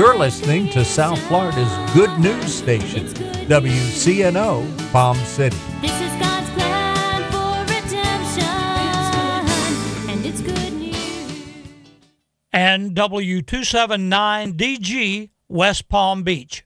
You're listening to South Florida's good news station, WCNO Palm City. This is God's plan for redemption, and it's good news. and W279DG West Palm Beach.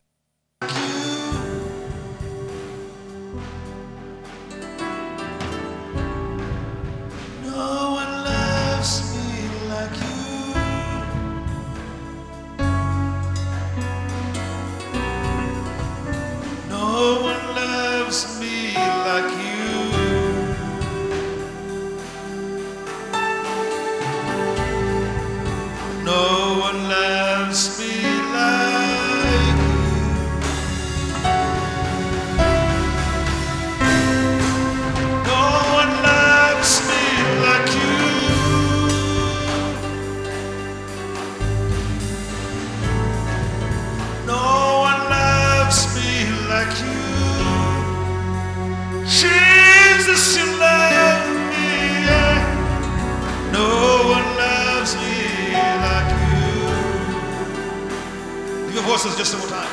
Voices just one time.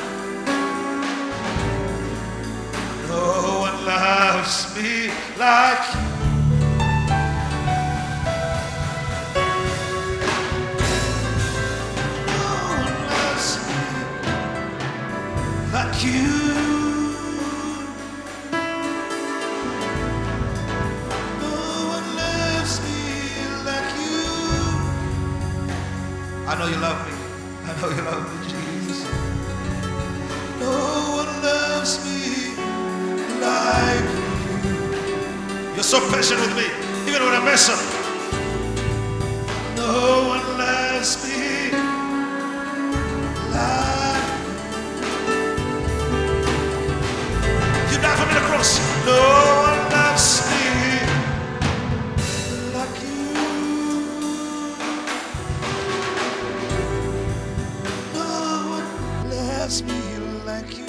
No one loves me like. No one loves me like you. No one loves me like you. I know you love me. I know you love me, Jesus. So patient with me, even when I mess up. No one loves me like you died for me the cross. No one loves me like you. No one loves me like you.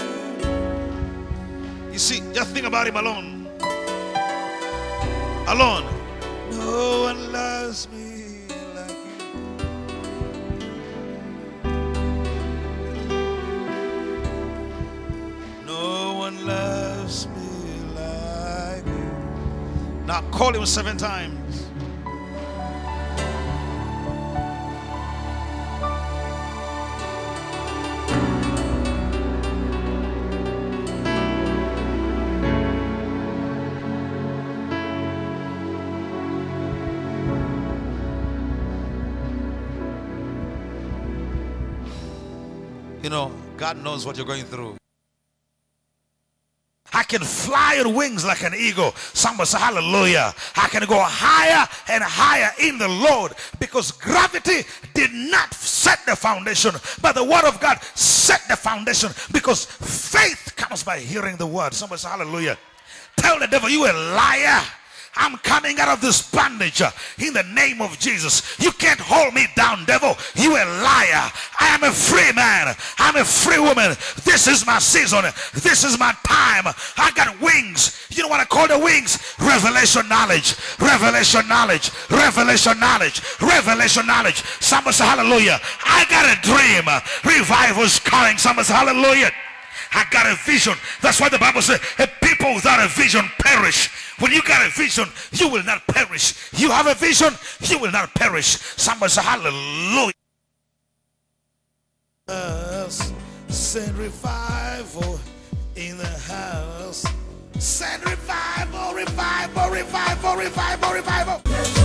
You see, just think about him alone. Alone. No one loves me like you. No one loves me like you. Now call him seven times. God knows what you're going through. I can fly on wings like an eagle. Somebody say hallelujah. I can go higher and higher in the Lord because gravity did not set the foundation, but the word of God set the foundation because faith comes by hearing the word. Somebody say hallelujah. Tell the devil you a liar. I'm coming out of this bondage uh, in the name of Jesus. You can't hold me down, devil. You a liar. I am a free man. I'm a free woman. This is my season. This is my time. I got wings. You know what I call the wings? Revelation knowledge. Revelation knowledge. Revelation knowledge. Revelation knowledge. Somebody say hallelujah. I got a dream. Revival's coming. Somebody say hallelujah. I got a vision. That's why the Bible says, a people without a vision perish. When you got a vision, you will not perish. You have a vision, you will not perish. Somebody say, Hallelujah. Send revival in the house. Send revival, revival, revival, revival, revival.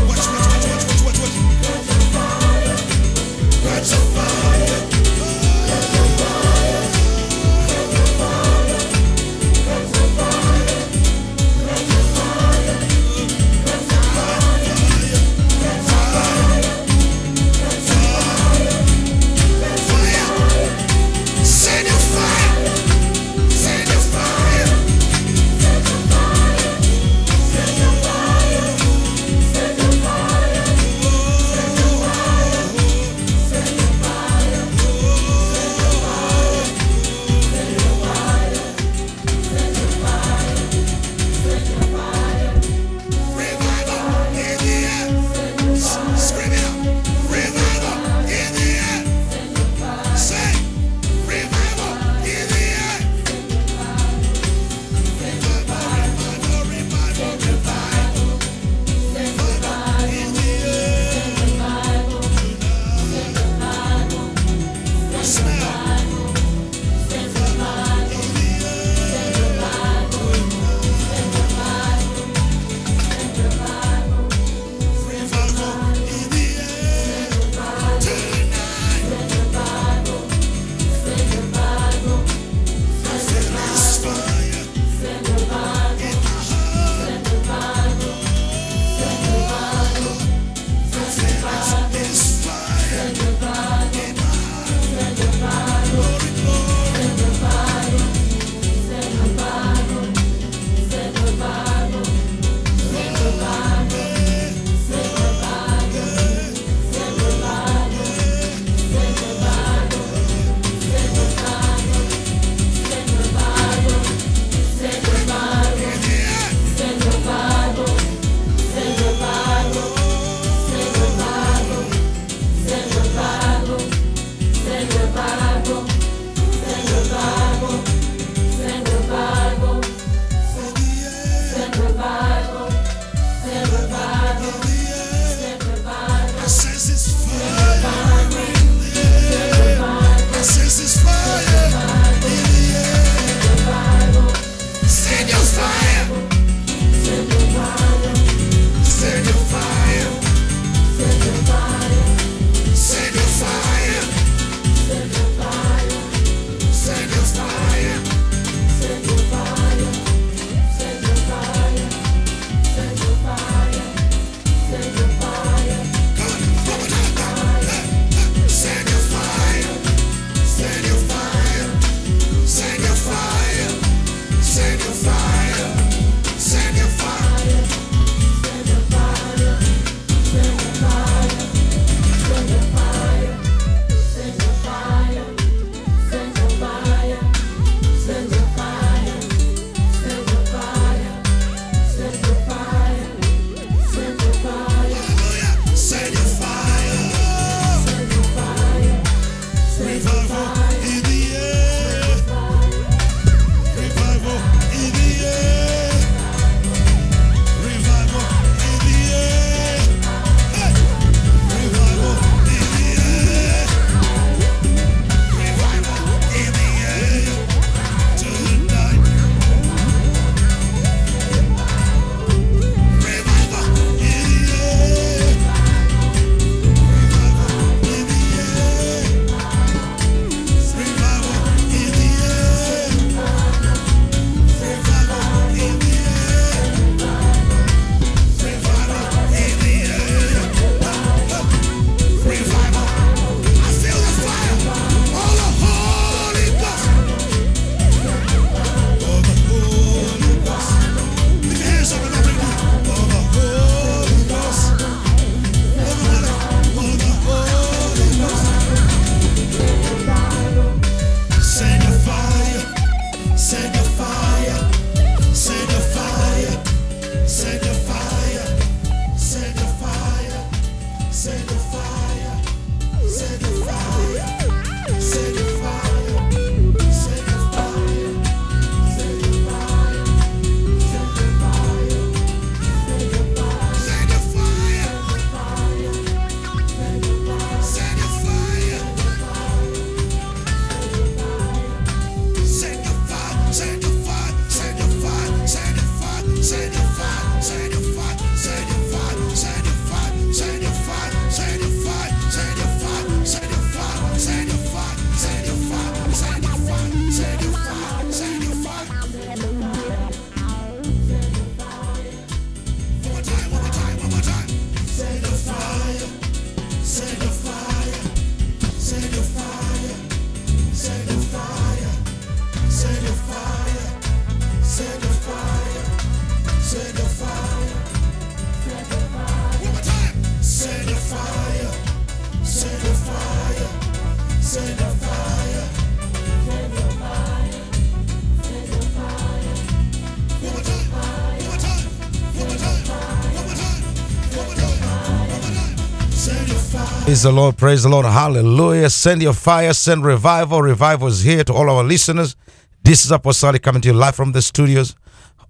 The Lord, praise the Lord, hallelujah. Send your fire, send revival. Revival is here to all our listeners. This is Apostolic coming to you live from the studios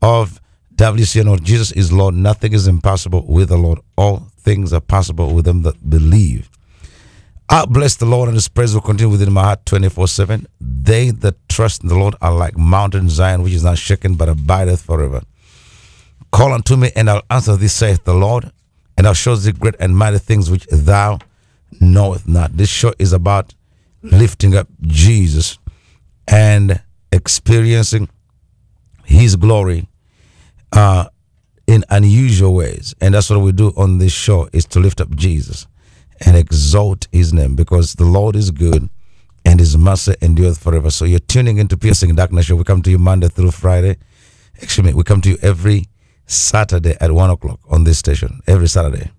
of WCNO. Jesus is Lord. Nothing is impossible with the Lord. All things are possible with them that believe. I bless the Lord and his praise will continue within my heart 24 7. They that trust in the Lord are like Mountain Zion, which is not shaken but abideth forever. Call unto me, and I'll answer thee, saith the Lord, and I'll show thee great and mighty things which thou knoweth not. This show is about lifting up Jesus and experiencing his glory uh, in unusual ways. And that's what we do on this show is to lift up Jesus and exalt his name because the Lord is good and his mercy endureth forever. So you're tuning into Piercing Darkness Show. We come to you Monday through Friday. Excuse me, we come to you every Saturday at one o'clock on this station. Every Saturday.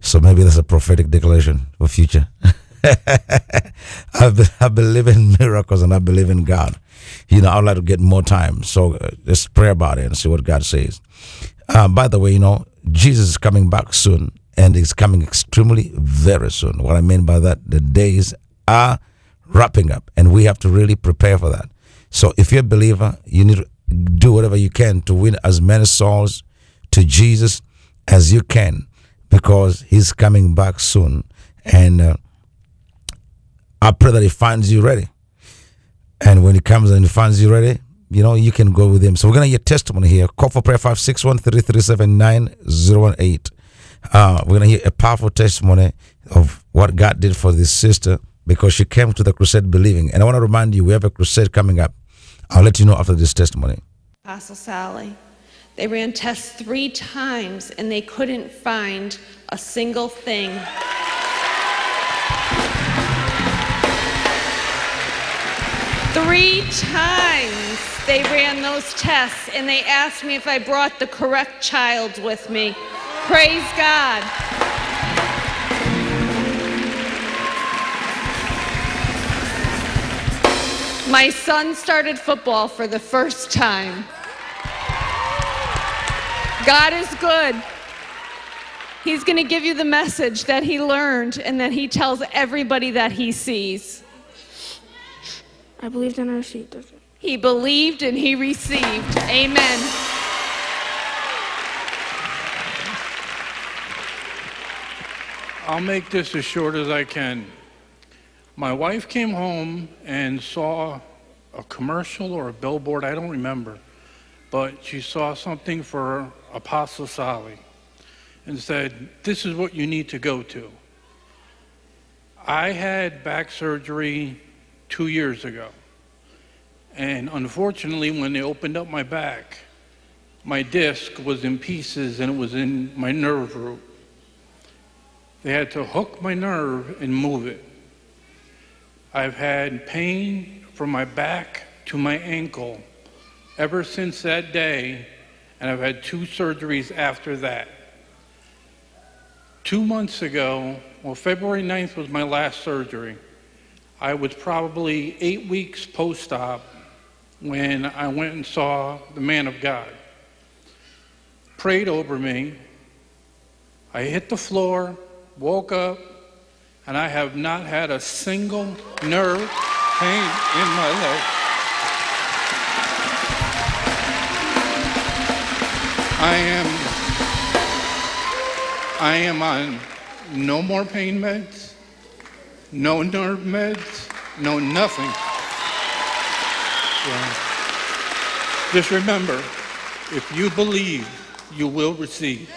So maybe that's a prophetic declaration for future. I, be, I believe in miracles and I believe in God. You know, I'd like to get more time. So uh, let's pray about it and see what God says. Uh, by the way, you know, Jesus is coming back soon and he's coming extremely very soon. What I mean by that, the days are wrapping up and we have to really prepare for that. So if you're a believer, you need to do whatever you can to win as many souls to Jesus as you can because he's coming back soon. And uh, I pray that he finds you ready. And when he comes and he finds you ready, you know, you can go with him. So we're going to get testimony here. Call for prayer 561 337 9018. Uh, we're going to hear a powerful testimony of what God did for this sister because she came to the crusade believing. And I want to remind you, we have a crusade coming up. I'll let you know after this testimony. Apostle Sally. They ran tests three times and they couldn't find a single thing. Three times they ran those tests and they asked me if I brought the correct child with me. Praise God. My son started football for the first time. God is good. He's going to give you the message that he learned and that he tells everybody that he sees. I believed and I received. He believed and he received. Amen. I'll make this as short as I can. My wife came home and saw a commercial or a billboard, I don't remember, but she saw something for Apostle Sally and said, This is what you need to go to. I had back surgery two years ago. And unfortunately, when they opened up my back, my disc was in pieces and it was in my nerve root. They had to hook my nerve and move it. I've had pain from my back to my ankle ever since that day, and I've had two surgeries after that. Two months ago, well, February 9th was my last surgery. I was probably eight weeks post op when I went and saw the man of God. Prayed over me. I hit the floor, woke up, and I have not had a single nerve pain in my leg. I am I am on no more pain meds, no nerve meds, no nothing. So, just remember, if you believe, you will receive.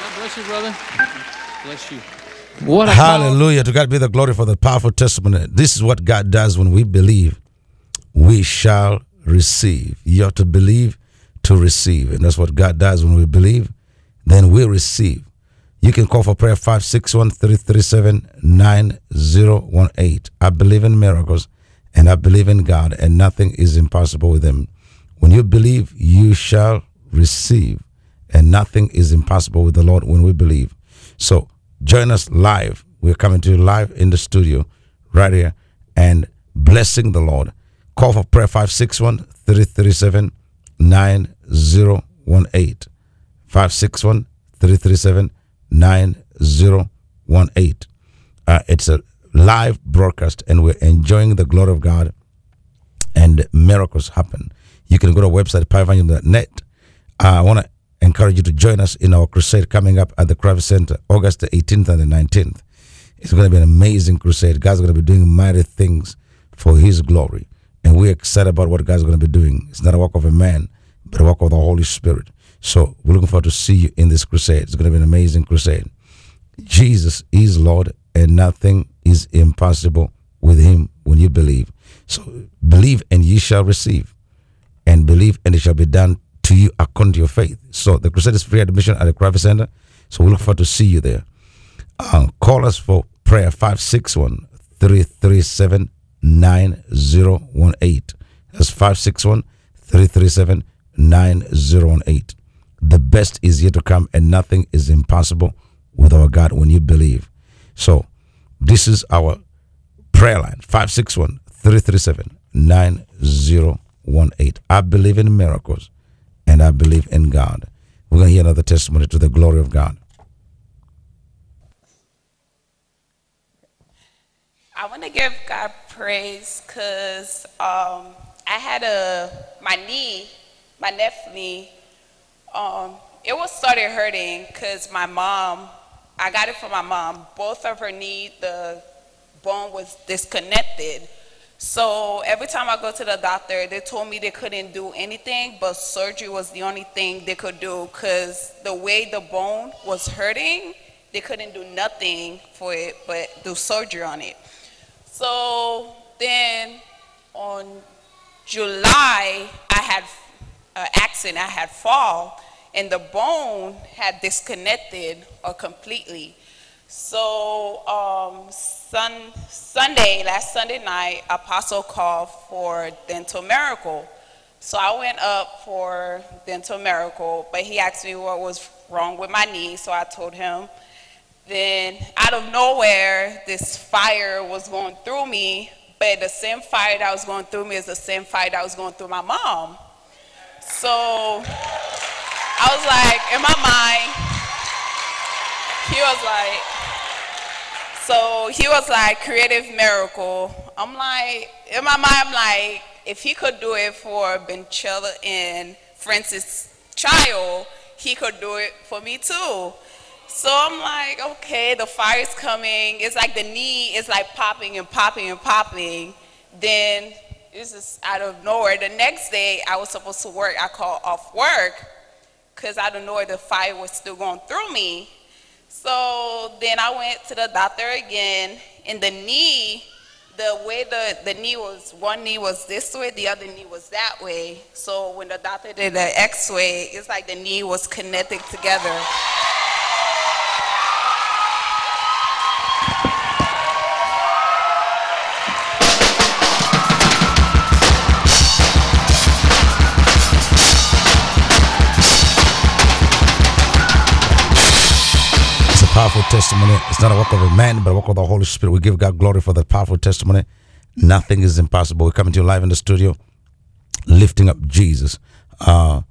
God bless you, brother. Bless you. What a power- Hallelujah. To God be the glory for the powerful testimony. This is what God does when we believe, we shall receive. You have to believe to receive. And that's what God does when we believe, then we receive. You can call for prayer 561 337 9018. I believe in miracles and I believe in God, and nothing is impossible with Him. When you believe, you shall receive, and nothing is impossible with the Lord when we believe. So join us live. We're coming to you live in the studio right here and blessing the Lord. Call for prayer 561 337 9018. 561 337 9018. Uh, it's a live broadcast, and we're enjoying the glory of God, and miracles happen. You can go to website, powerevangel.net. Uh, I want to encourage you to join us in our crusade coming up at the Kravis Center, August the 18th and the 19th. It's going to be an amazing crusade. God's going to be doing mighty things for His glory. And we're excited about what God's going to be doing. It's not a work of a man, but a work of the Holy Spirit. So we're looking forward to see you in this crusade. It's going to be an amazing crusade. Jesus is Lord, and nothing is impossible with Him when you believe. So believe, and ye shall receive. And believe, and it shall be done to you according to your faith. So the crusade is free admission at the Kravis Center. So we look forward to see you there. Uh, call us for prayer 561 337 9018. That's 561 337 9018. The best is yet to come, and nothing is impossible with our God when you believe. So, this is our prayer line 561 337 9018. I believe in miracles and I believe in God. We're going to hear another testimony to the glory of God. I want to give God praise because um, I had a my knee, my left knee. Um, it was started hurting because my mom. I got it from my mom. Both of her knee, the bone was disconnected. So every time I go to the doctor, they told me they couldn't do anything, but surgery was the only thing they could do because the way the bone was hurting, they couldn't do nothing for it but do surgery on it. So then on July, I had an accident, I had fall, and the bone had disconnected or completely. So um, sun, Sunday, last Sunday night, Apostle called for dental miracle. So I went up for dental miracle, but he asked me what was wrong with my knee, so I told him. Then out of nowhere, this fire was going through me, but the same fire that was going through me is the same fire that was going through my mom. So I was like, in my mind, he was like, so he was like, creative miracle. I'm like, in my mind, I'm like, if he could do it for Benchella and Francis Child, he could do it for me too. So I'm like, okay, the fire's coming. It's like the knee is like popping and popping and popping. Then it's just out of nowhere. The next day, I was supposed to work. I called off work because out of nowhere, the fire was still going through me. So then I went to the doctor again, and the knee, the way the, the knee was, one knee was this way, the other knee was that way. So when the doctor did the x ray, it's like the knee was connected together. Powerful testimony. It's not a work of a man, but a work of the Holy Spirit. We give God glory for that powerful testimony. Nothing is impossible. We're coming to you live in the studio, lifting up Jesus. Uh,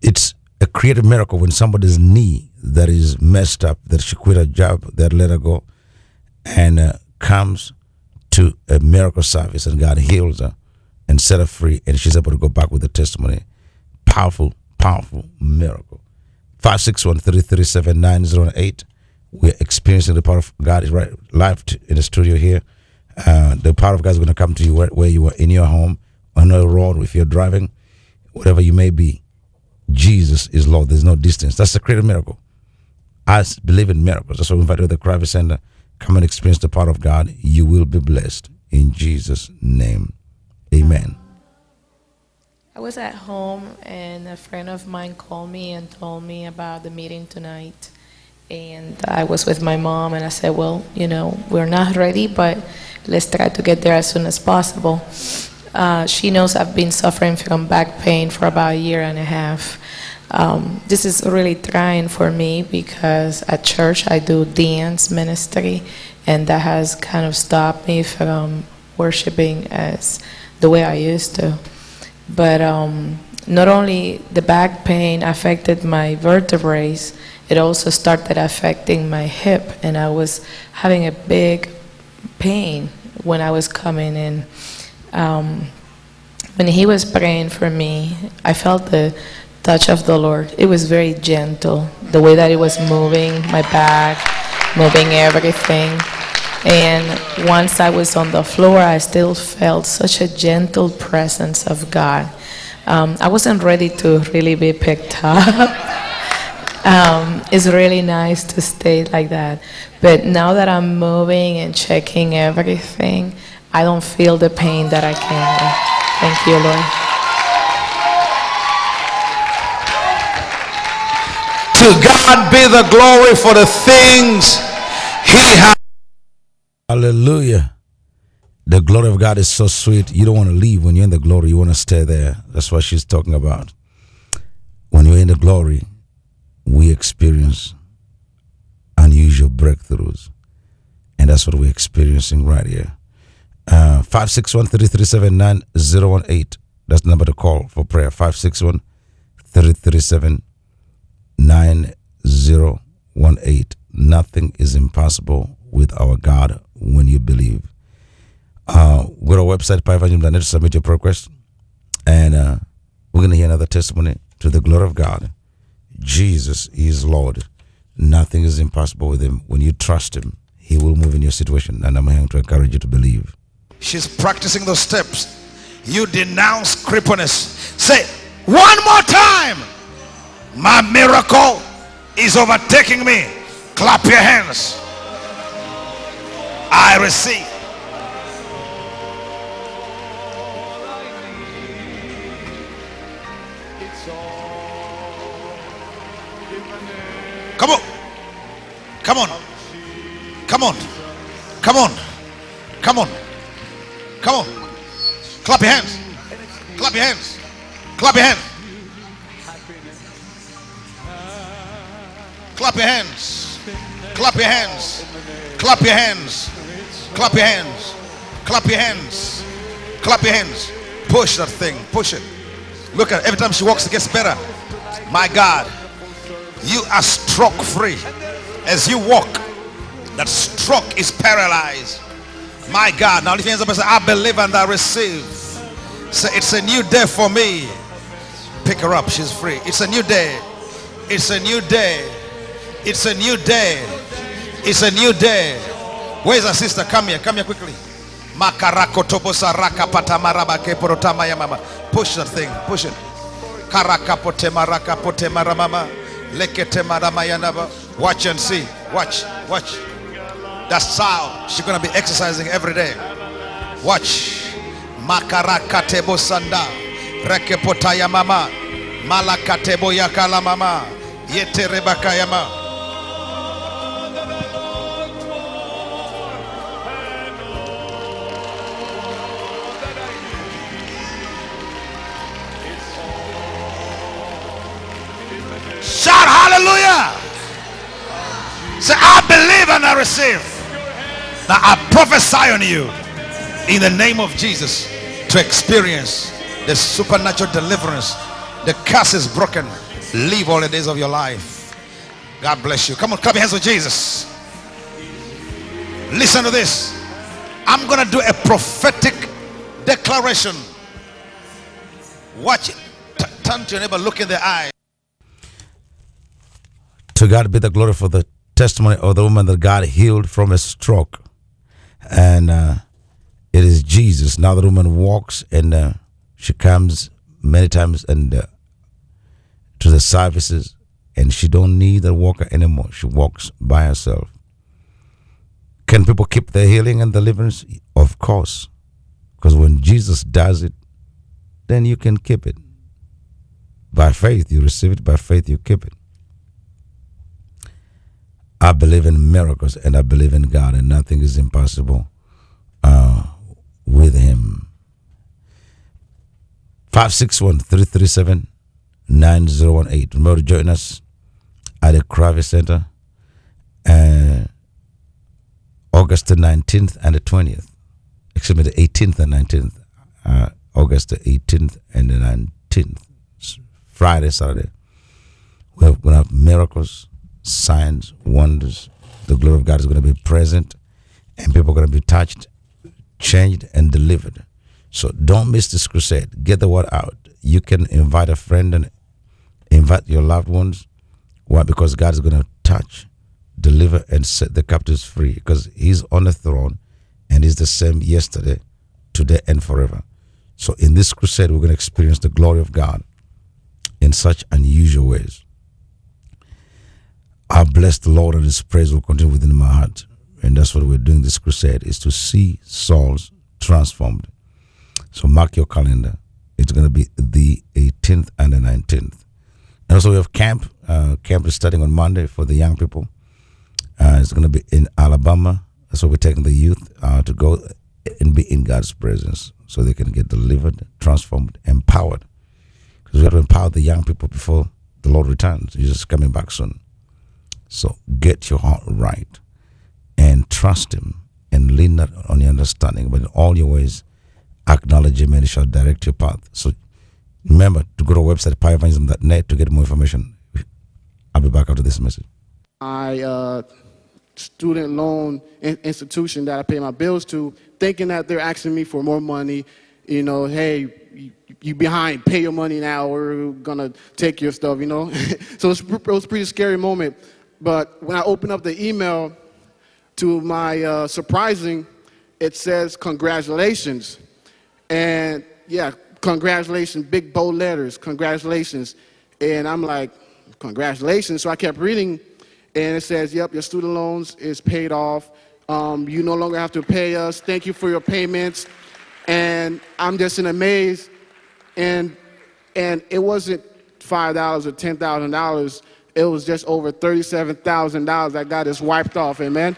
it's a creative miracle when somebody's knee that is messed up, that she quit her job, that let her go, and uh, comes to a miracle service, and God heals her and set her free, and she's able to go back with the testimony. Powerful, powerful miracle. 561 337 9008. We're experiencing the power of God is right live in the studio here. Uh, the power of God is going to come to you where, where you are in your home, on the road, if you're driving, whatever you may be. Jesus is Lord. There's no distance. That's the creative miracle. I believe in miracles. That's why we invite you to the Kravis Center. Come and experience the power of God. You will be blessed in Jesus' name. Amen. I was at home and a friend of mine called me and told me about the meeting tonight. And I was with my mom and I said, well, you know, we're not ready, but let's try to get there as soon as possible. Uh, she knows I've been suffering from back pain for about a year and a half. Um, this is really trying for me because at church I do dance ministry and that has kind of stopped me from worshiping as the way I used to. But um, not only the back pain affected my vertebrae, it also started affecting my hip, and I was having a big pain when I was coming in. Um, when he was praying for me, I felt the touch of the Lord. It was very gentle, the way that it was moving my back, moving everything. And once I was on the floor, I still felt such a gentle presence of God. Um, I wasn't ready to really be picked up. Um, it's really nice to stay like that. But now that I'm moving and checking everything, I don't feel the pain that I can. Thank you, Lord. To God be the glory for the things He has. Hallelujah. The glory of God is so sweet. You don't want to leave when you're in the glory. You want to stay there. That's what she's talking about. When you're in the glory, we experience unusual breakthroughs. And that's what we're experiencing right here. Uh, 561 337 9018. That's the number to call for prayer. 561 337 9018. Nothing is impossible with our God when you believe. Uh, go to our website, powerevangelism.net, to submit your request. And uh, we're going to hear another testimony to the glory of God. Jesus is Lord. Nothing is impossible with Him. When you trust Him, He will move in your situation. And I'm here to encourage you to believe. She's practicing those steps. You denounce crippleness. Say, one more time. My miracle is overtaking me. Clap your hands. I receive. Come on. Come on. Come on. Come on. Come on. Come on. Clap your hands. Clap your hands. Clap your hands. Clap your hands. Clap your hands. Clap your hands. Clap your hands. Clap your hands. Clap your hands. Push that thing. Push it. Look at every time she walks, it gets better. My God, you are stroke free. As you walk, that stroke is paralyzed. My God. Now lift your hands up and say, I believe and I receive. Say, it's a new day for me. Pick her up. She's free. It's a new day. It's a new day. It's a new day. It's a new day. Where's our sister? Come here. Come here quickly. Push that thing. Push it. Watch and see. Watch. Watch. That sound. She's gonna be exercising every day. Watch. Makarakatebo sanda. Rekepotaya mama. Malakatebo yakala mama. Yete rebaka Say, I believe and I receive. Now I prophesy on you in the name of Jesus to experience the supernatural deliverance. The curse is broken. Live all the days of your life. God bless you. Come on, clap your hands for Jesus. Listen to this. I'm going to do a prophetic declaration. Watch it. T- turn to your neighbor, look in the eye. To God be the glory for the testimony of the woman that God healed from a stroke. And uh, it is Jesus. Now the woman walks and uh, she comes many times and uh, to the services and she don't need a walker anymore. She walks by herself. Can people keep their healing and deliverance? Of course. Because when Jesus does it, then you can keep it. By faith, you receive it. By faith, you keep it. I believe in miracles and I believe in God, and nothing is impossible uh, with Him. 561 337 9018. Remember to join us at the Kravis Center uh, August the 19th and the 20th. Excuse me, the 18th and 19th. Uh, August the 18th and the 19th. Friday, Saturday. We're going to have miracles, signs, wonders. The glory of God is going to be present, and people are going to be touched, changed, and delivered. So don't miss this crusade. Get the word out. You can invite a friend and invite your loved ones. Why? Because God is going to touch, deliver, and set the captives free. Because He's on the throne, and He's the same yesterday, today, and forever. So in this crusade, we're going to experience the glory of God in such unusual ways. I bless the Lord and His praise will continue within my heart. And that's what we're doing this crusade is to see souls transformed. So mark your calendar. It's going to be the 18th and the 19th. And also we have camp. Uh, camp is starting on Monday for the young people. Uh, it's going to be in Alabama. So we're taking the youth uh, to go and be in God's presence so they can get delivered, transformed, empowered. Because we have to empower the young people before the Lord returns. He's just coming back soon. So get your heart right and trust Him and lean not on your understanding, but in all your ways acknowledge Him and He shall direct your path. So remember to go to our website, powerevangelism.net to get more information. I'll be back after this message. I uh, student loan in- institution that I pay my bills to, thinking that they're asking me for more money. You know, hey, you, behind, pay your money now, or we're gonna take your stuff. You know, so it's, it was a pretty scary moment. But when I open up the email, to my uh, surprising, it says congratulations, and yeah, congratulations, big bold letters, congratulations, and I'm like, congratulations. So I kept reading, and it says, yep, your student loans is paid off. Um, you no longer have to pay us. Thank you for your payments. And I'm just in a maze. And, and it wasn't $5 or $10,000. It was just over $37,000 that got us wiped off. Amen.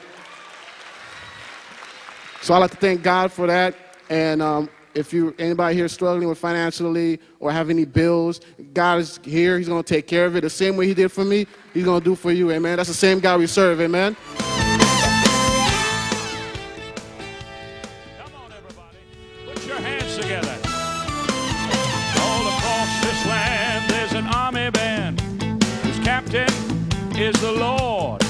So I'd like to thank God for that. And um, if you anybody here struggling with financially or have any bills, God is here. He's going to take care of it. The same way He did for me, He's going to do for you. Amen. That's the same God we serve. Amen. The Lord.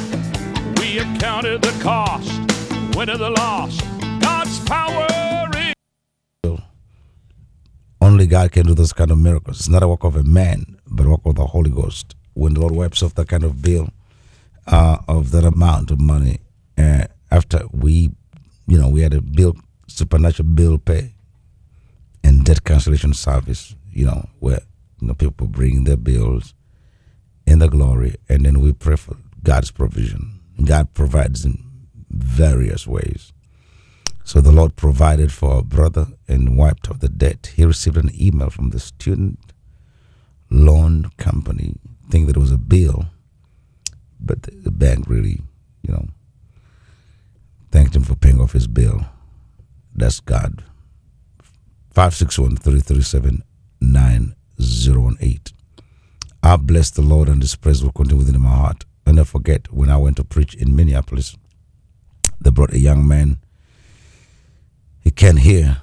We have counted the cost, winner the loss. God's power is. Only God can do those kind of miracles. It's not a work of a man, but a work of the Holy Ghost. When the Lord wipes off that kind of bill uh, of that amount of money, uh, after we, you know, we had a bill, supernatural bill pay and debt cancellation service, you know, where you know people bring their bills in the glory, and then we pray for God's provision. God provides in various ways. So the Lord provided for our brother and wiped off the debt. He received an email from the student loan company, thinking that it was a bill, but the, the bank really, you know, thanked him for paying off his bill. That's God. 561 337 9018. I bless the Lord and His praise will continue within my heart. And I forget when I went to preach in Minneapolis, they brought a young man. He can't hear,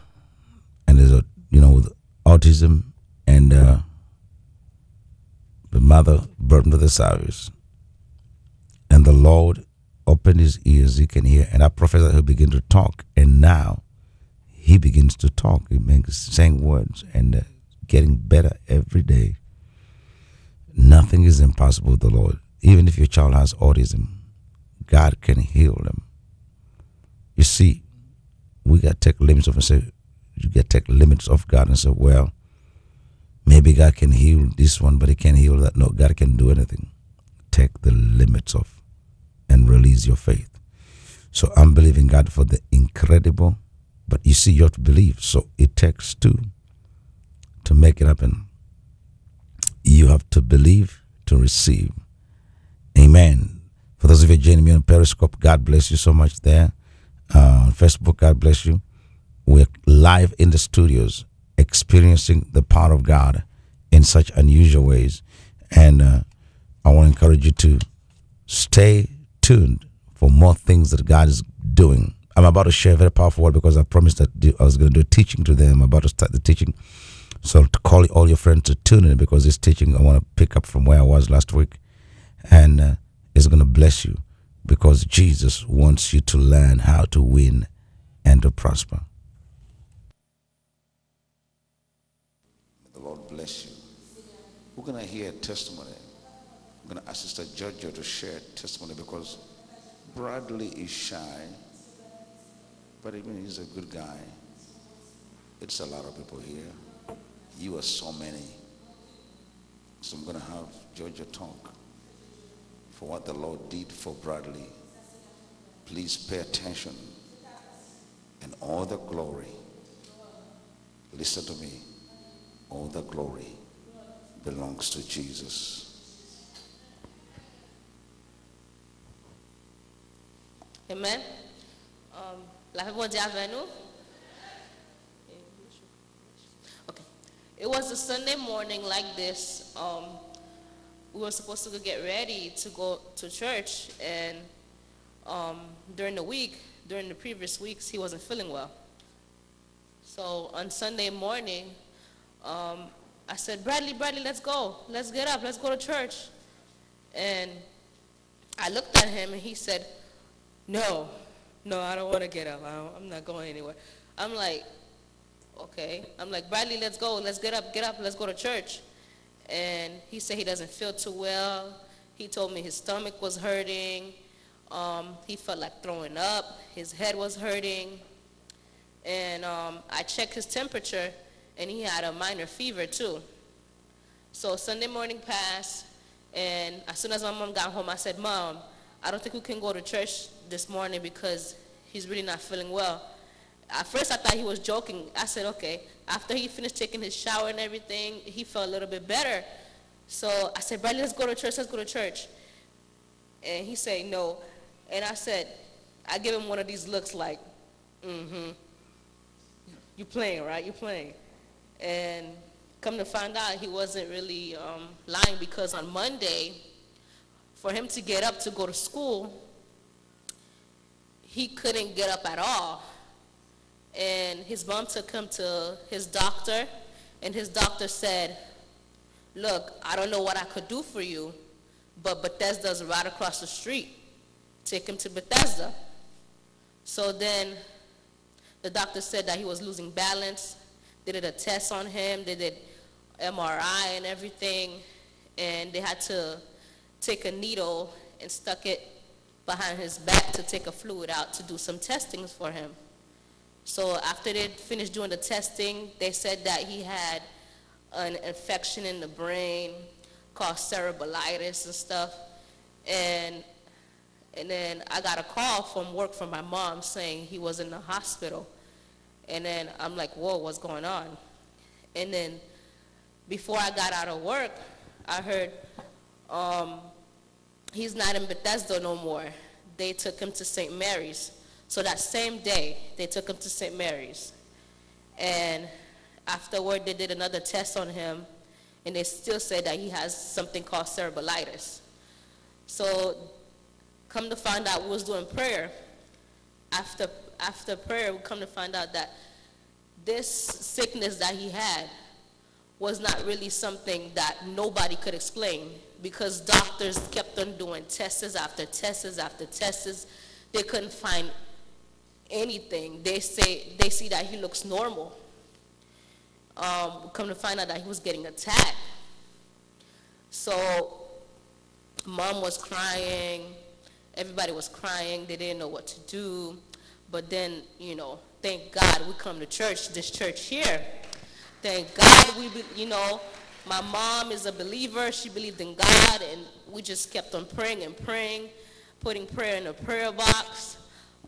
and there's a you know with autism, and uh, the mother brought him to the service, and the Lord opened his ears. He can hear, and I prophesied he'll begin to talk, and now he begins to talk. He makes saying words and uh, getting better every day. Nothing is impossible with the Lord. Even if your child has autism, God can heal them. You see, we got to take limits off and say, you got to take limits off God and say, well, maybe God can heal this one, but He can't heal that. No, God can do anything. Take the limits off and release your faith. So I'm believing God for the incredible, but you see, you have to believe. So it takes two to make it happen. You have to believe to receive. Amen. For those of you joining me on Periscope, God bless you so much there. Uh, on Facebook, God bless you. We're live in the studios, experiencing the power of God in such unusual ways. And uh, I want to encourage you to stay tuned for more things that God is doing. I'm about to share a very powerful word because I promised that I was going to do a teaching to them. I'm about to start the teaching. So to call all your friends to tune in because this teaching I want to pick up from where I was last week, and uh, is going to bless you because Jesus wants you to learn how to win and to prosper. The Lord bless you. We're going to hear testimony. I'm going to ask Sister Giorgio to share testimony because Bradley is shy, but even he's a good guy. It's a lot of people here. You are so many. So I'm going to have Georgia talk for what the Lord did for Bradley. Please pay attention. And all the glory, listen to me, all the glory belongs to Jesus. Amen. Um, la paix bon It was a Sunday morning like this. Um, we were supposed to get ready to go to church, and um, during the week, during the previous weeks, he wasn't feeling well. So on Sunday morning, um, I said, Bradley, Bradley, let's go. Let's get up. Let's go to church. And I looked at him and he said, no, no, I don't want to get up. I I'm not going anywhere. I'm like, okay. I'm like, Bradley, let's go. Let's get up, get up. Let's go to church. And he said he doesn't feel too well. He told me his stomach was hurting. Um, he felt like throwing up. His head was hurting. And um, I checked his temperature, and he had a minor fever too. So Sunday morning passed, and as soon as my mom got home, I said, Mom, I don't think we can go to church this morning because he's really not feeling well. At first, I thought he was joking. I said, okay. After he finished taking his shower and everything, he felt a little bit better. So I said, Bradley, let's go to church. Let's go to church. And he said, no. And I said, I give him one of these looks like, mm-hmm. You're playing, right? You're playing. And come to find out, he wasn't really um, lying because on Monday, for him to get up to go to school, he couldn't get up at all. And his mom took him to his doctor, and his doctor said, look, I don't know what I could do for you, but Bethesda's right across the street. Take him to Bethesda. So then the doctor said that he was losing balance. They did a test on him. They did MRI and everything. And they had to take a needle and stuck it behind his back to take a fluid out to do some testings for him. So after they finished doing the testing, they said that he had an infection in the brain called cerebellitis and stuff. And, and then I got a call from work from my mom saying he was in the hospital. And then I'm like, whoa, what's going on? And then before I got out of work, I heard um, he's not in Bethesda no more. They took him to St. Mary's. So that same day, they took him to St. Mary's. And afterward, they did another test on him, and they still said that he has something called cerebellitis. So come to find out, we was doing prayer. After, after prayer, we come to find out that this sickness that he had was not really something that nobody could explain because doctors kept on doing tests after tests after tests. They couldn't find anything. They say they see that he looks normal. Um, come to find out that he was getting attacked. So mom was crying. Everybody was crying. They didn't know what to do. But then, you know, thank God we come to church, this church here. Thank God we, you know, my mom is a believer. She believed in God, and we just kept on praying and praying, putting prayer in a prayer box,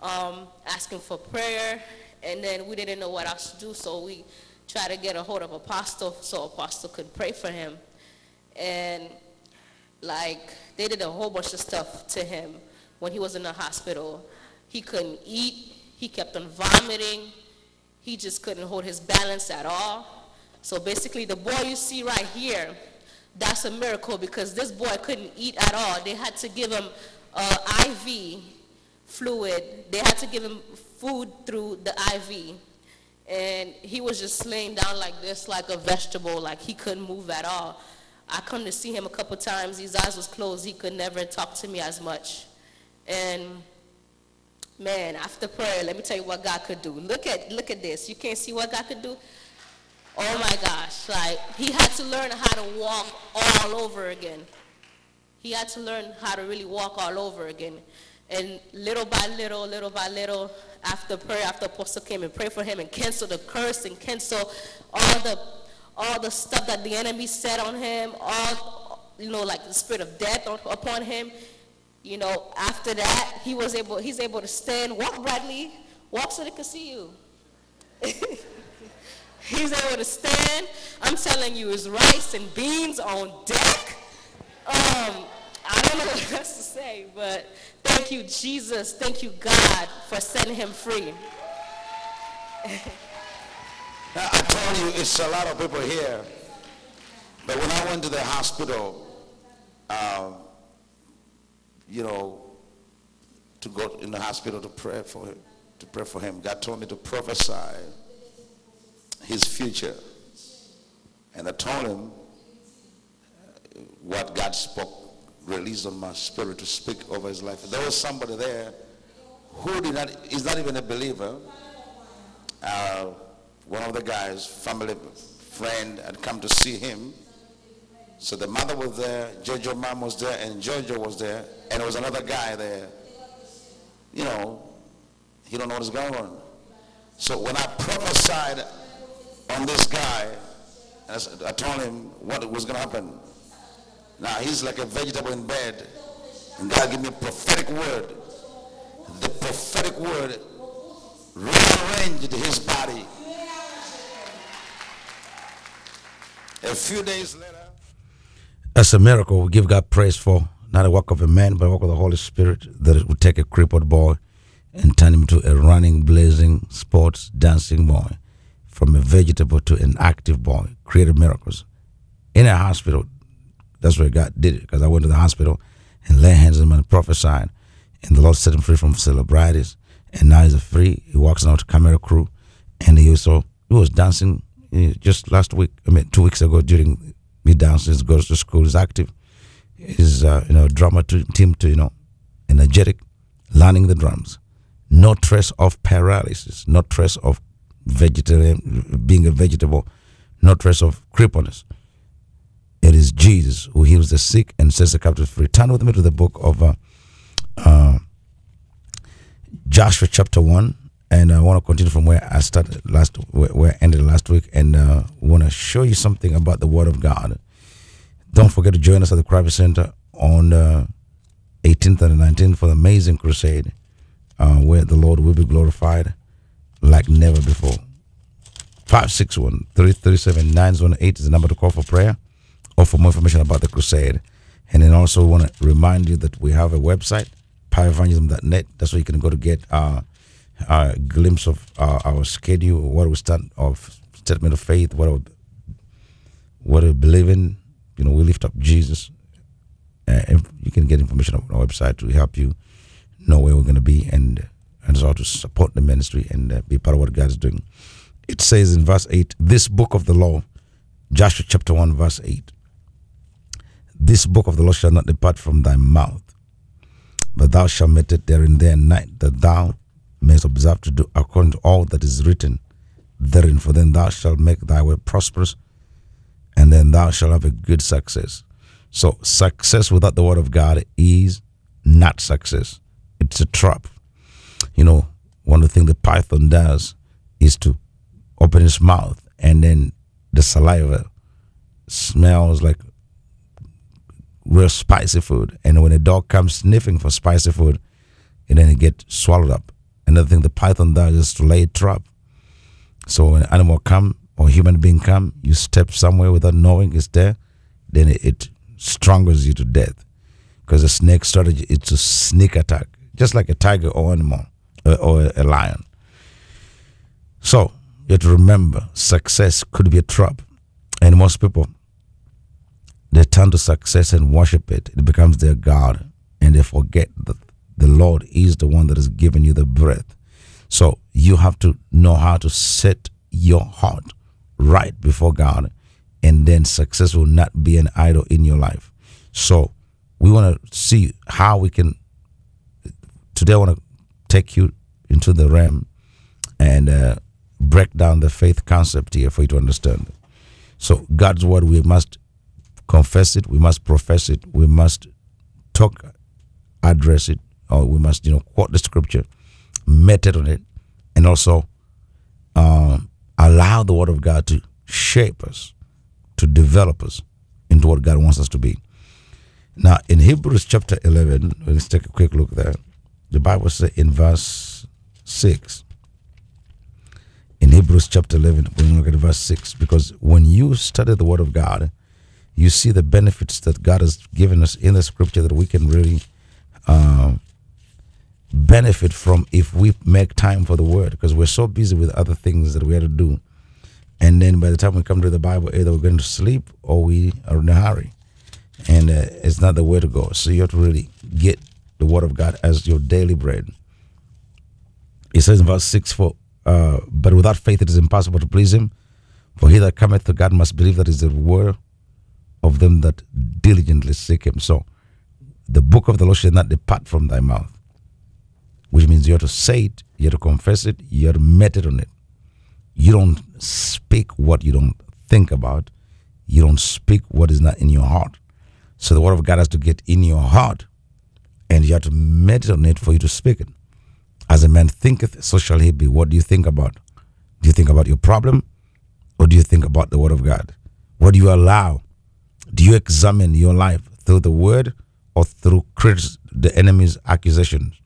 um, asking for prayer, and then we didn't know what else to do, so we tried to get a hold of Apostle so Apostle could pray for him. And like they did a whole bunch of stuff to him when he was in the hospital. He couldn't eat. He kept on vomiting. He just couldn't hold his balance at all. So basically, the boy you see right here, that's a miracle because this boy couldn't eat at all. They had to give him uh, IV fluid. They had to give him food through the IV. And he was just laying down like this, like a vegetable, like he couldn't move at all. I come to see him a couple times. His eyes was closed. He could never talk to me as much. And man, after prayer, let me tell you what God could do. Look at look at this. You can't see what God could do. Oh my gosh! Like he had to learn how to walk all over again. He had to learn how to really walk all over again. And little by little, little by little, after prayer, after apostle came and prayed for him and canceled the curse and canceled all the all the stuff that the enemy said on him, all you know, like the spirit of death on, upon him. You know, after that, he was able, he's able to stand, walk Bradley, walk so they can see you. he's able to stand. I'm telling you, it's rice and beans on deck. Um, don't know what else to say, but thank you, Jesus. Thank you, God, for setting him free. Now, I told you it's a lot of people here. But when I went to the hospital, um, you know, to go in the hospital to pray for him, to pray for him, God told me to prophesy his future. And I told him uh, what God spoke, released on my spirit to speak over his life. There was somebody there who did not, is not even a believer. Uh, one of the guys, family friend, had come to see him. So the mother was there, Jojo mom was there, and Jojo was there, and there was another guy there. You know, he don't know what's going on. So when I prophesied on this guy, I told him what was going to happen. Now he's like a vegetable in bed, and God gave me a prophetic word. The prophetic word rearranged his body. A few days later, That's a miracle. We give God praise for not a work of a man, but a work of the Holy Spirit that would take a crippled boy and turn him into a running, blazing, sports, dancing boy, from a vegetable to an active boy. Created miracles in a hospital. That's where God did it because I went to the hospital and laid hands on him and prophesied, and the Lord set him free from cerebellitis, and now he's free. He walks now to camera crew, and he also he was dancing eh, just last week. I mean, two weeks ago during he dances, goes to school, is active. Is uh, you know drama to, team to you know energetic, learning the drums. No trace of paralysis, no trace of vegetarian being a vegetable, no trace of crippleness. It is Jesus who heals the sick and sets the captives free. Turn with me to the book of uh, uh, Joshua chapter one, and I want to continue from where I started last, where, I ended last week, and uh, want to show you something about the Word of God. Don't forget to join us at the Kravis Center on the 18th and 19th for the amazing crusade, uh, where the Lord will be glorified like never before. 561 337 918 is the number to call for prayer or for more information about the crusade. And then also want to remind you that we have a website, powerevangelism.net. That's where you can go to get uh, a glimpse of uh, our schedule, what we stand of statement of faith, what we, what we believe in. You know, we lift up Jesus. Uh, you can get information on our website to help you know where we're going to be and and also to support the ministry and uh, be part of what God is doing. It says in verse 8, this book of the law, Joshua chapter 1, verse 8. This book of the law shall not depart from thy mouth, but thou shalt meditate therein day and night, that thou mayest observe to do according to all that is written therein. For then thou shalt make thy way prosperous, and then thou shalt have a good success. So, success without the word of God is not success, it's a trap. You know, one of the things the python does is to open its mouth, and then the saliva smells like real spicy food. And when a dog comes sniffing for spicy food, and then it gets swallowed up. Another thing the python does is to lay a trap. So when an animal come or human being come, you step somewhere without knowing it's there, then it, it strangles you to death. Because the snake strategy is to sneak attack, just like a tiger or animal uh, or a lion. So you have to remember, success could be a trap, and most people they turn to success and worship it. It becomes their god, and they forget that the Lord is the one that has given you the breath. So you have to know how to set your heart right before God and then success will not be an idol in your life. So we want to see how we can. Today, I want to take you into the realm and uh, break down the faith concept here for you to understand. So God's word, we must confess it, we must profess it, we must talk, address it, or we must, you know, quote the scripture, meditate on it, and also um, allow the word of God to shape us, to develop us into what God wants us to be. Now, in Hebrews chapter 11, let's take a quick look there. The Bible says in verse 6, in Hebrews chapter 11, we're going to look at verse 6, because when you study the Word of God, you see the benefits that God has given us in the scripture that we can really uh, benefit from if we make time for the Word, because we're so busy with other things that we have to do. And then by the time we come to the Bible, either we're going to sleep or we are in a hurry. And uh, it's not the way to go. So you have to really get the Word of God as your daily bread. It says in verse 6 for uh, but without faith it is impossible to please him. For he that cometh to God must believe that is the word of them that diligently seek him. So the book of the Lord shall not depart from thy mouth. Which means you have to say it, you have to confess it, you have to meditate on it. You don't speak what you don't think about. You don't speak what is not in your heart. So the word of God has to get in your heart and you have to meditate on it for you to speak it. As a man thinketh, so shall he be. What do you think about? Do you think about your problem or do you think about the word of God? What do you allow? Do you examine your life through the word or through the enemy's accusations?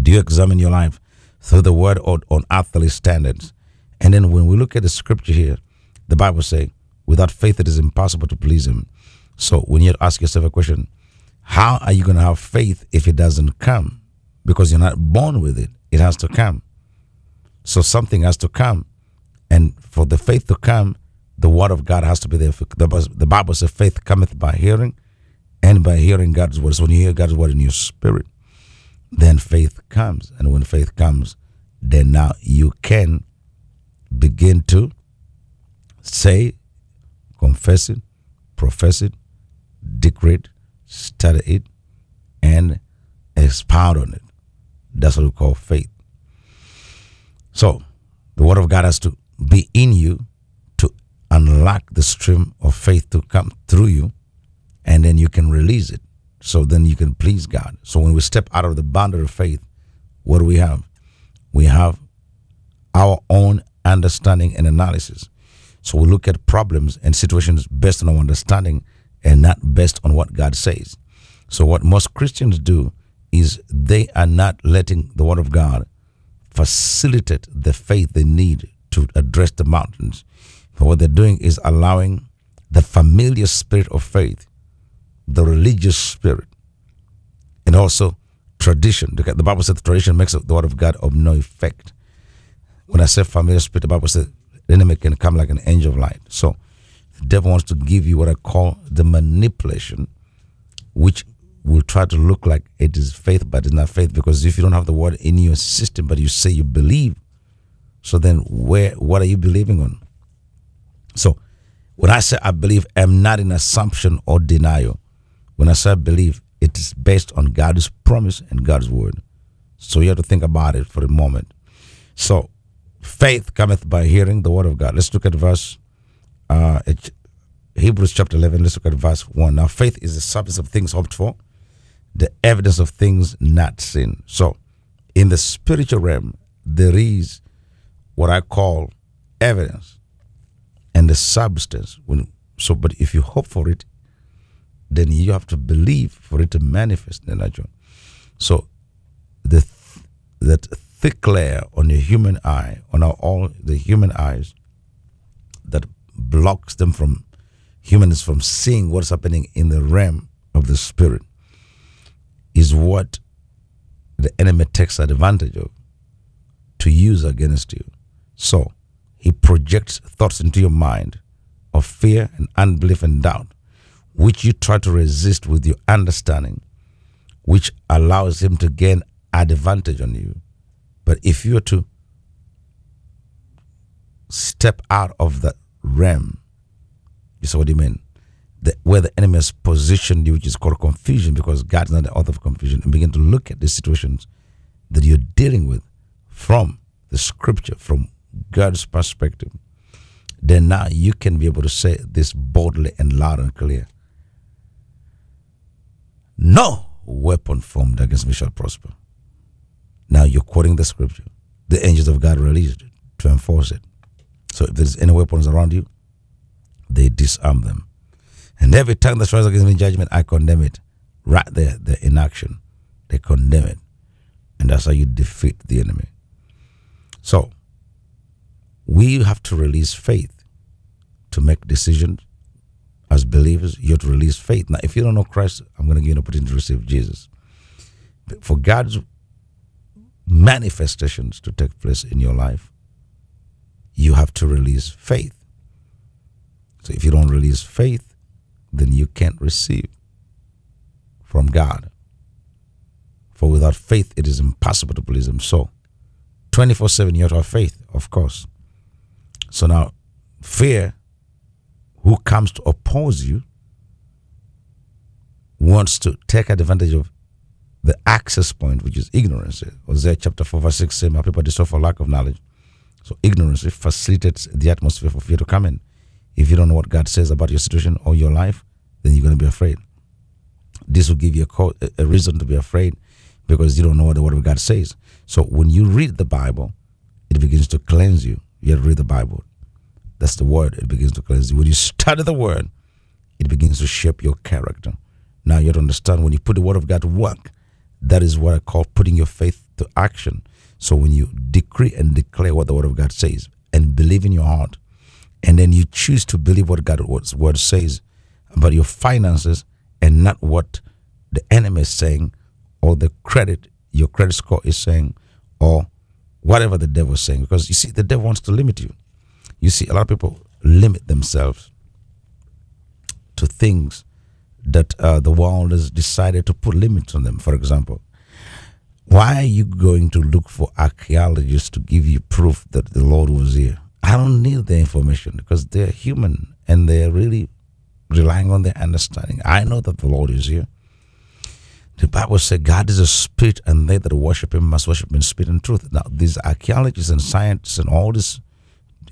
Do you examine your life through the word or on earthly standards? And then when we look at the scripture here, the Bible say, without faith it is impossible to please him. So when you ask yourself a question, how are you going to have faith if it doesn't come? Because you're not born with it. It has to come. So something has to come. And for the faith to come, the word of God has to be there. The, Bible says faith cometh by hearing and by hearing God's word. So when you hear God's word in your spirit, then faith comes. And when faith comes, then now you can begin to say, confess it, profess it, decree it, study it, and expound on it. That's what we call faith. So, the Word of God has to be in you unlock the stream of faith to come through you, and then you can release it. So then you can please God. So when we step out of the boundary of faith, what do we have? We have our own understanding and analysis. So we look at problems and situations based on our understanding and not based on what God says. So what most Christians do is they are not letting the word of God facilitate the faith they need to address the mountains. But what they're doing is allowing the familiar spirit of faith, the religious spirit, and also tradition. The Bible says the tradition makes the word of God of no effect. When I say familiar spirit, the Bible says the enemy can come like an angel of light. So the devil wants to give you what I call the manipulation, which will try to look like it is faith, but it's not faith. Because if you don't have the word in your system, but you say you believe, so then where what are you believing on? So when I say I believe, I'm not in assumption or denial. When I say I believe, it is based on God's promise and God's word. So you have to think about it for a moment. So faith cometh by hearing the word of God. Let's look at verse uh, it, Hebrews chapter 11. Let's look at verse 1. Now, faith is the substance of things hoped for, the evidence of things not seen. So, in the spiritual realm, there is what I call evidence and the substance. When so, but if you hope for it, then you have to believe for it to manifest in the natural. So, the th- that thick layer on the human eye, on our, all the human eyes, that blocks them from humans from seeing what's happening in the realm of the spirit is what the enemy takes advantage of to use against you. So he projects thoughts into your mind of fear and unbelief and doubt, which you try to resist with your understanding, which allows him to gain advantage on you. But if you are to step out of that realm You see what you mean? The, where the enemy has positioned you, which is called confusion, because God's not the author of confusion, and begin to look at the situations that you're dealing with from the scripture, from God's perspective, then now you can be able to say this boldly and loud and clear. No weapon formed against me shall prosper. Now you're quoting the scripture. The angels of God released it to enforce it. So if there's any weapons around you, they disarm them. And every tongue that rises against me in judgment, I condemn it. Right there, they're in action. They condemn it. And that's how you defeat the enemy. So we have to release faith to make decisions as believers. You have to release faith. Now, if you don't know Christ, I'm going to give you an opportunity to receive Jesus. For God's manifestations to take place in your life, you have to release faith. So if you don't release faith, then you can't receive from God. For without faith, it is impossible to please Him. So, 24 7, you have to have faith, of course. So now, fear, who comes to oppose you, wants to take advantage of the access point, which is ignorance. Hosea chapter 4, verse 6 says, My people destroy for lack of knowledge. So ignorance facilitates the atmosphere for fear to come in. If you don't know what God says about your situation or your life, then you're going to be afraid. This will give you a, cause, a reason to be afraid because you don't know what the Word of God says. So when you read the Bible, it begins to cleanse you. You read the Bible. That's the Word. It begins to cleanse you. When you study the Word, it begins to shape your character. Now you have to understand when you put the Word of God to work, that is what I call putting your faith to action. So when you decree and declare what the Word of God says and believe in your heart, and then you choose to believe what God's Word says about your finances and not what the enemy is saying or the credit, your credit score is saying, or whatever the devil is saying. Because you see, the devil wants to limit you. You see, a lot of people limit themselves to things that uh, the world has decided to put limits on them. For example, why are you going to look for archaeologists to give you proof that the Lord was here? I don't need the information because they're human and they're really relying on their understanding. I know that the Lord is here. The Bible says God is a spirit, and they that worship Him must worship in spirit and truth. Now, these archaeologists and scientists and all these,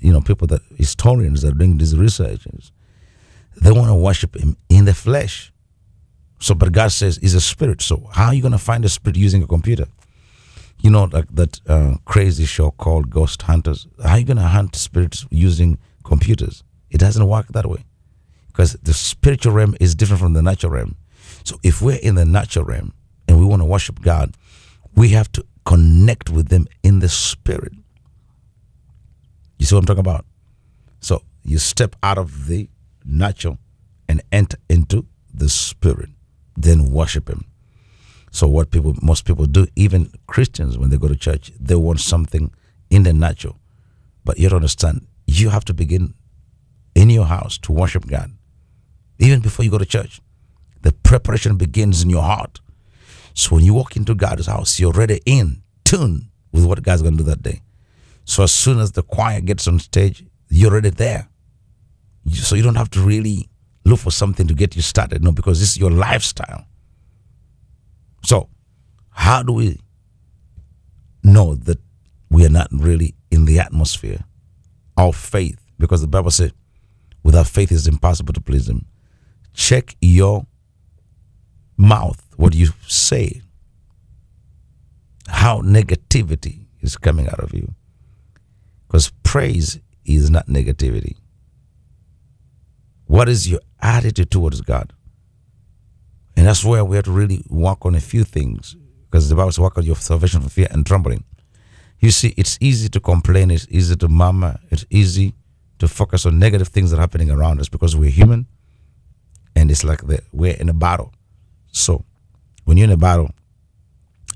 you know, people that historians that are doing these researches, they want to worship Him in the flesh. So, but God says He's a spirit. So, how are you going to find a spirit using a computer? You know, like that uh, crazy show called Ghost Hunters. How are you going to hunt spirits using computers? It doesn't work that way because the spiritual realm is different from the natural realm. So if we're in the natural realm and we want to worship God, we have to connect with them in the spirit. You see what I'm talking about? So you step out of the natural and enter into the spirit, then worship him. So what people most people do, even Christians when they go to church, they want something in the natural. But you don't understand, you have to begin in your house to worship God. Even before you go to church. The preparation begins in your heart. So when you walk into God's house, you're already in tune with what God's going to do that day. So as soon as the choir gets on stage, you're already there. So you don't have to really look for something to get you started. No, because this is your lifestyle. So how do we know that we are not really in the atmosphere of faith? Because the Bible said, without faith it's impossible to please Him. Check your mouth, what you say, how negativity is coming out of you. Because praise is not negativity. What is your attitude towards God? And that's where we have to really work on a few things. Because the Bible says, work on your salvation for fear and trembling. You see, it's easy to complain, it's easy to murmur, it's easy to focus on negative things that are happening around us because we're human and it's like the, we're in a battle. So when you're in a battle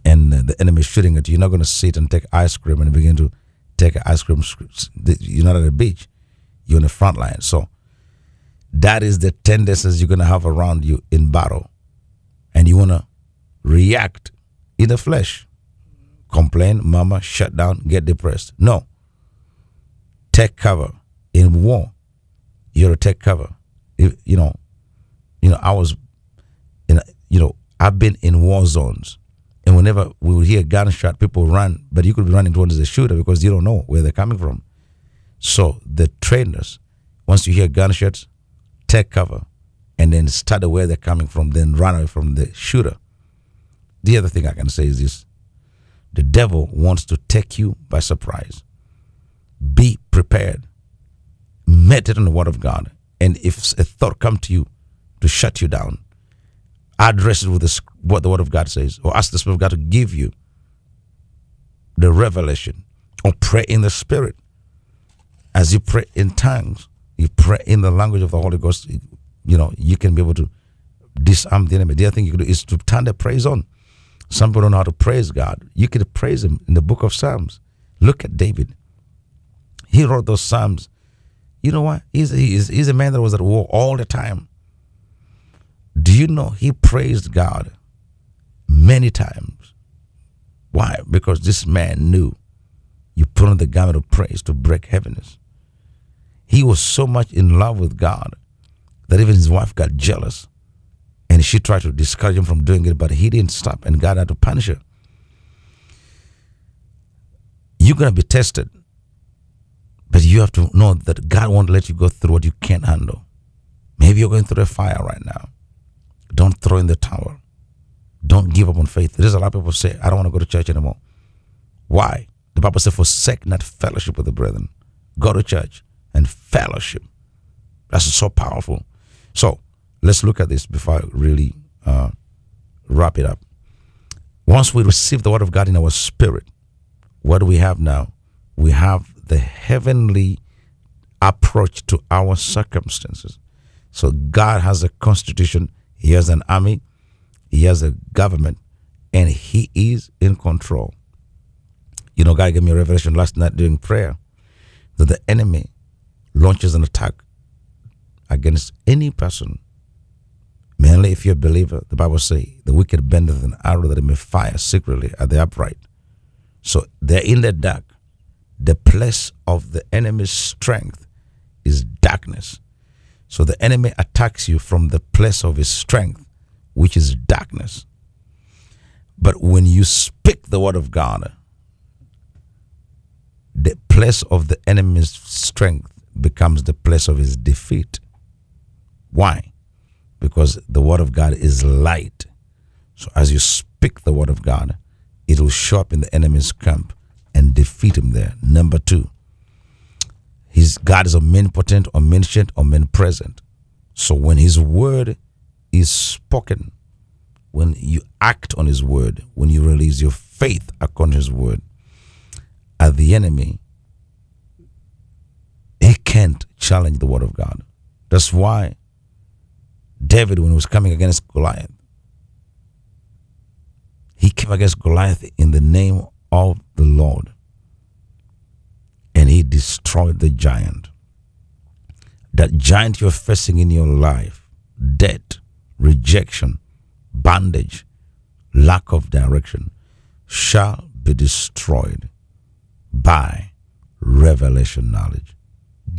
and the enemy is shooting at you, you're not going to sit and take ice cream and begin to take ice cream. You're not at the beach. You're on the front line. So that is the tendencies you're going to have around you in battle. And you want to react in the flesh. Complain, mama, shut down, get depressed. No. Take cover. In war, you're to take cover. if, you know, you know, I was, in, a- you know, I've been in war zones, and whenever we would hear gunshot, people run, but you could be running towards the shooter because you don't know where they're coming from. So the trainers, once you hear gunshots, take cover, and then study where they're coming from, then run away from the shooter. The other thing I can say is this: the devil wants to take you by surprise. Be prepared. Meditate on the word of God, and if a thought come to you to shut you down, address it with the, what the word of God says, or ask the Spirit of God to give you the revelation, or pray in the Spirit. As you pray in tongues, you pray in the language of the Holy Ghost. You know you can be able to disarm the enemy. The other thing you can do is to turn the praise on. Some people don't know how to praise God. You can praise Him in the book of Psalms. Look at David. He wrote those Psalms. You know what? He's, he's, he's a man that was at war all the time. Do you know he praised God many times? Why? Because this man knew you put on the garment of praise to break heaviness. He was so much in love with God that even his wife got jealous and she tried to discourage him from doing it, but he didn't stop and God had to punish her. You're going to be tested, but you have to know that God won't let you go through what you can't handle. Maybe you're going through a fire right now. Don't throw in the towel. Don't give up on faith. There's a lot of people say, I don't want to go to church anymore. Why? The Bible says, forsake not fellowship with the brethren. Go to church and fellowship. That's so powerful. So let's look at this before I really uh, wrap it up. Once we receive the word of God in our spirit, what do we have now? We have the heavenly approach to our circumstances. So God has a constitution, He has an army, He has a government, and He is in control. You know, God gave me a revelation last night during prayer that the enemy launches an attack against any person. Mainly if you're a believer, the Bible says the wicked bendeth an arrow that it may fire secretly at the upright. So they're in the dark. The place of the enemy's strength. So the enemy attacks you from the place of his strength, which is darkness. But when you speak the word of God, the place of the enemy's strength becomes the place of his defeat. Why? Because the word of God is light. So as you speak the word of God, it will show up in the enemy's camp and defeat him there. Number two, his God is omnipotent, omniscient, omnipresent. So when his word is spoken, when you act on his word, when you release your faith according to his word, at the enemy, he can't challenge the word of God. That's why David, when he was coming against Goliath, he came against Goliath in the name of the Lord and he destroyed the giant. That giant you're facing in your life debt, rejection, bondage, lack of direction shall be destroyed by revelation knowledge.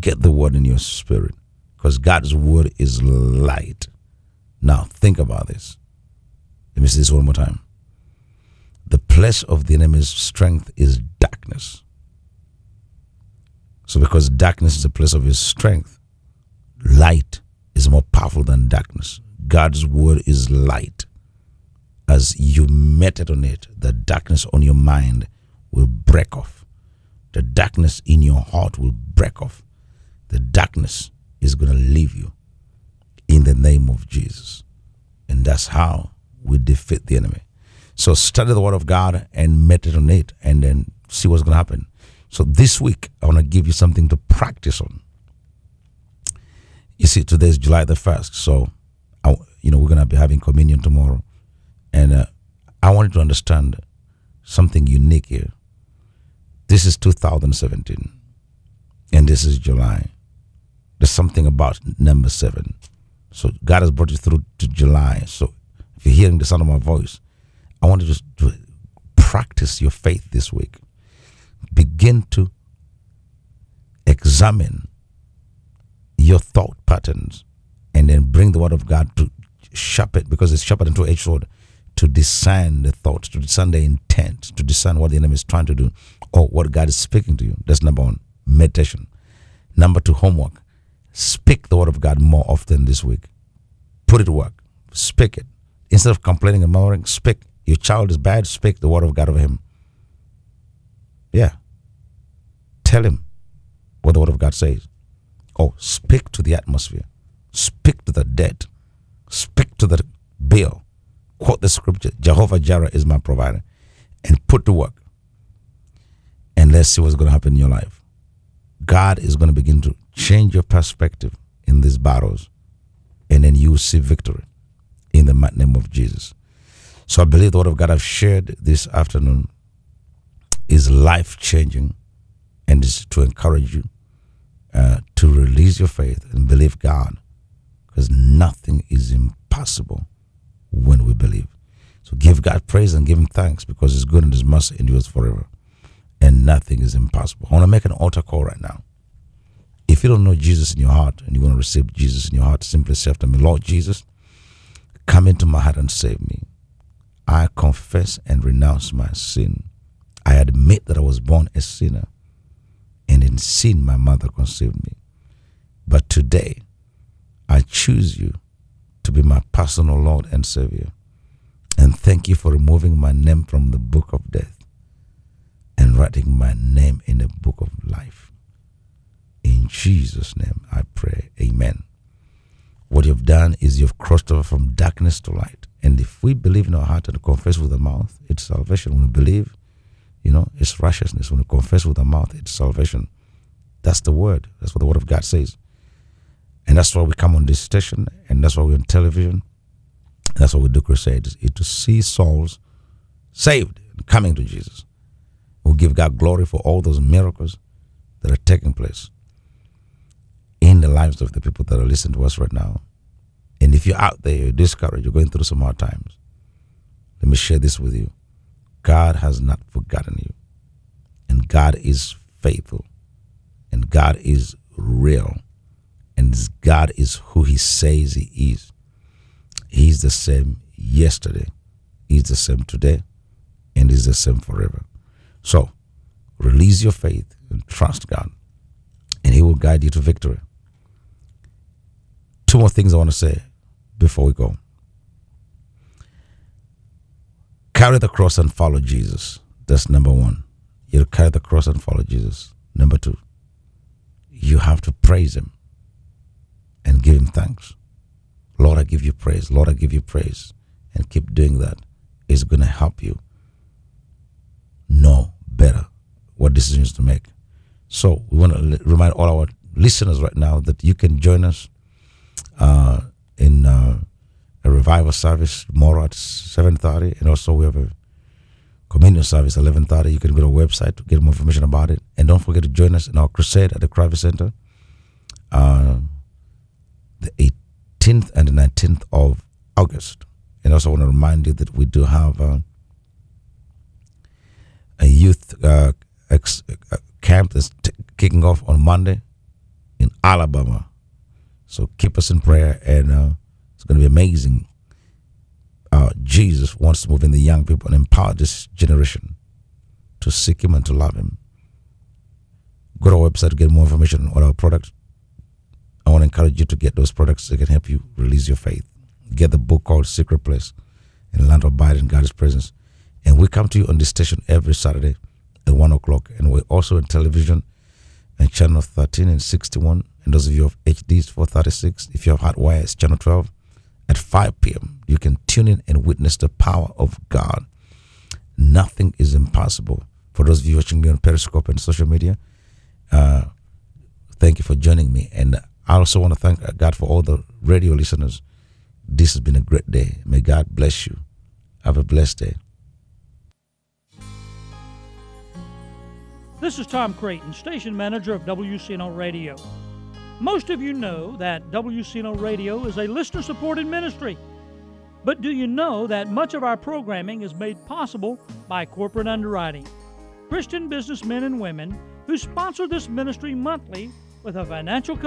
Get the word in your spirit because God's word is light. Now, think about this. Let me say this one more time. The place of the enemy's strength is darkness. So, because darkness is the place of his strength, light is more powerful than darkness. God's word is light. As you meditate on it, the darkness on your mind will break off. The darkness in your heart will break off. The darkness is going to leave you in the name of Jesus. And that's how we defeat the enemy. So study the word of God and meditate on it and then see what's going to happen. So this week, I want to give you something to practice on. You see, today is July the 1st. So, I, you know, we're going to be having communion tomorrow. And uh, I wanted to understand something unique here. This is 2017. And this is July. There's something about number seven. So God has brought you through to July. So if you're hearing the sound of my voice, I want you to, to practice your faith this week. Begin to examine your thought patterns and then bring the word of God to sharpen because it's sharpened into a sword to discern the thoughts, to discern the intent, to discern what the enemy is trying to do or what God is speaking to you. That's number one, meditation. Number two, homework. Speak the word of God more often this week. Put it to work. Speak it. Instead of complaining and murmuring, speak. Your child is bad, speak the word of God over him. Yeah. Tell him what the word of God says. Oh, speak to the atmosphere. Speak to the dead. Speak to the bill. Quote the scripture Jehovah Jireh is my provider. And put to work. And let's see what's going to happen in your life. God is going to begin to change your perspective in these battles. And then you see victory in the name of Jesus. So I believe the word of God I've shared this afternoon is life changing and is to encourage you uh, to release your faith and believe God because nothing is impossible when we believe. So give God praise and give Him thanks because His good and His mercy endures forever. And nothing is impossible. I want to make an altar call right now. If you don't know Jesus in your heart and you want to receive Jesus in your heart, simply say after me, Lord Jesus, come into my heart and save me. I confess and renounce my sin. I admit that I was born a sinner, and in sin my mother conceived me. But today, I choose you to be my personal Lord and Savior. And thank you for removing my name from the book of death and writing my name in the book of life. In Jesus' name I pray. Amen. What you've done is you've crossed over from darkness to light. And if we believe in our heart and confess with the mouth, it's salvation. When we believe, you know, it's righteousness. When you confess with the mouth, it's salvation. That's the word. That's what the word of God says. And that's why we come on this station, and that's why we're on television. That's why we do crusades, is to see souls saved and coming to Jesus. We'll give God glory for all those miracles that are taking place in the lives of the people that are listening to us right now. And if you're out there, you're discouraged, you're going through some hard times, let me share this with you. God has not forgotten you. And God is faithful. And God is real. And God is who He says He is. He's the same yesterday, He's the same today, and He's the same forever. So, release your faith and trust God, and He will guide you to victory. Two more things I want to say before we go. Carry the cross and follow Jesus. That's number one. You carry the cross and follow Jesus. Number two, you have to praise Him and give Him thanks. Lord, I give you praise. Lord, I give you praise. And keep doing that. It's going to help you know better what decisions to make. So we want to remind all our listeners right now that you can join us uh, in uh, a revival service tomorrow at 7.30 and also we have a communion service 11.30 you can go to our website to get more information about it. And don't forget to join us in our crusade at the Kravis Center uh, the 18th and the 19th of August. And also I want to remind you that we do have uh, a youth uh, ex- uh, camp that's t- kicking off on Monday in Alabama. So keep us in prayer, and uh, going to be amazing. Uh, Jesus wants to move in the young people and empower this generation to seek Him and to love Him. Go to our website to get more information on our products. I want to encourage you to get those products that can help you release your faith. Get the book called Secret Place in the Land of Abide in God's Presence. And we come to you on this station every Saturday at 1 o'clock. And we're also on television and channel 13 and 61. And those of you of HDs 436, if you have hot wires, channel 12 at 5 p.m. You can tune in and witness the power of God. Nothing is impossible. For those of you watching me on Periscope and social media, uh, thank you for joining me. And I also want to thank God for all the radio listeners. This has been a great day. May God bless you. Have a blessed day. This is Tom Creighton, station manager of WCNO Radio. Most of you know that WCNO Radio is a listener supported ministry. But do you know that much of our programming is made possible by corporate underwriting? Christian businessmen and women who sponsor this ministry monthly with a financial